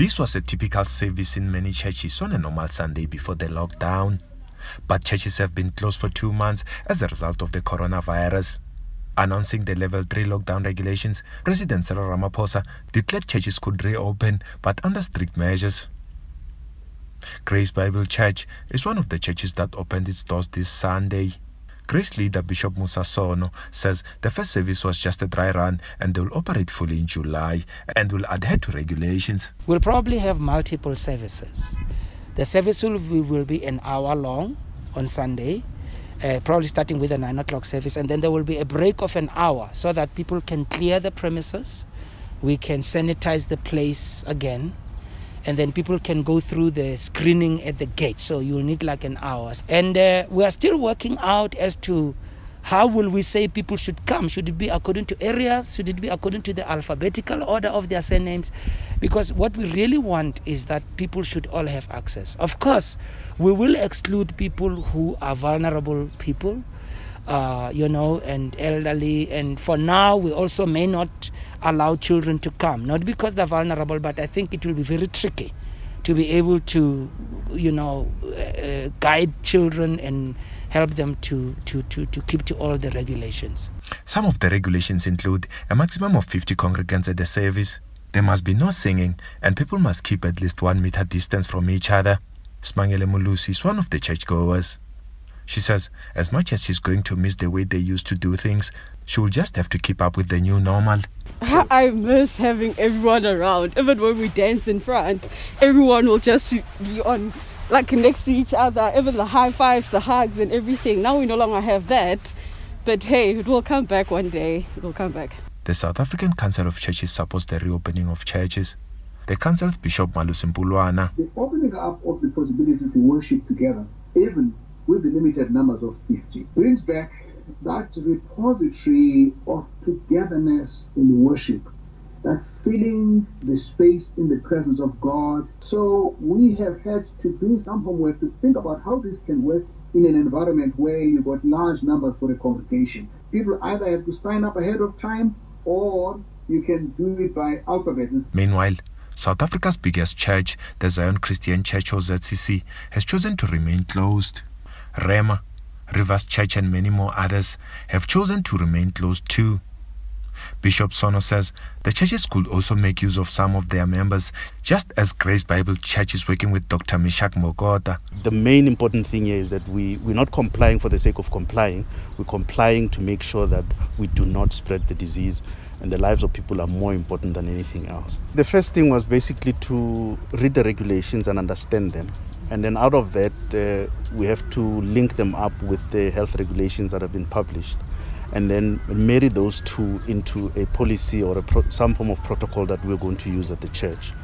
This was a typical service in many churches on a normal Sunday before the lockdown. But churches have been closed for two months as a result of the coronavirus. Announcing the level 3 lockdown regulations, President Cyril Ramaphosa declared churches could reopen but under strict measures. Grace Bible Church is one of the churches that opened its doors this Sunday. Grace leader Bishop Mosa Sono says the first service was just a dry run and they will operate fully in July and will adhere to regulations. We'll probably have multiple services. The service will, will be an hour long on Sunday, uh, probably starting with a 9 o'clock service, and then there will be a break of an hour so that people can clear the premises. We can sanitize the place again and then people can go through the screening at the gate. So you'll need like an hour. And uh, we are still working out as to how will we say people should come? Should it be according to areas? Should it be according to the alphabetical order of their surnames? Because what we really want is that people should all have access. Of course, we will exclude people who are vulnerable people, uh, you know, and elderly. And for now, we also may not allow children to come, not because they're vulnerable, but I think it will be very tricky to be able to, you know, uh, guide children and help them to, to, to, to keep to all the regulations. Some of the regulations include a maximum of 50 congregants at the service. There must be no singing, and people must keep at least one meter distance from each other. Smangele Mulusi is one of the churchgoers. She says as much as she's going to miss the way they used to do things, she will just have to keep up with the new normal. I miss having everyone around. Even when we dance in front, everyone will just be on like next to each other, even the high fives, the hugs, and everything. Now we no longer have that. But hey, it will come back one day. It will come back. The South African Council of Churches supports the reopening of churches. The council's Bishop Malusi Mpumlwana. The opening up of the possibility to worship together, even with the limited numbers of 50, brings back that repository of togetherness in worship, that filling the space in the presence of God. So we have had to do some homework to think about how this can work in an environment where you've got large numbers for a congregation. People either have to sign up ahead of time or you can do it by alphabet. Meanwhile, South Africa's biggest church, the Zion Christian Church or ZCC, has chosen to remain closed. Rhema, Rivers Church and many more others have chosen to remain closed too. Bishop Sono says the churches could also make use of some of their members, just as Grace Bible Church is working with Dr. Mishak Mokota. The main important thing here is that we, we're not complying for the sake of complying, we're complying to make sure that we do not spread the disease and the lives of people are more important than anything else. The first thing was basically to read the regulations and understand them. And then out of that, uh, we have to link them up with the health regulations that have been published and then marry those two into a policy or a pro- some form of protocol that we're going to use at the church.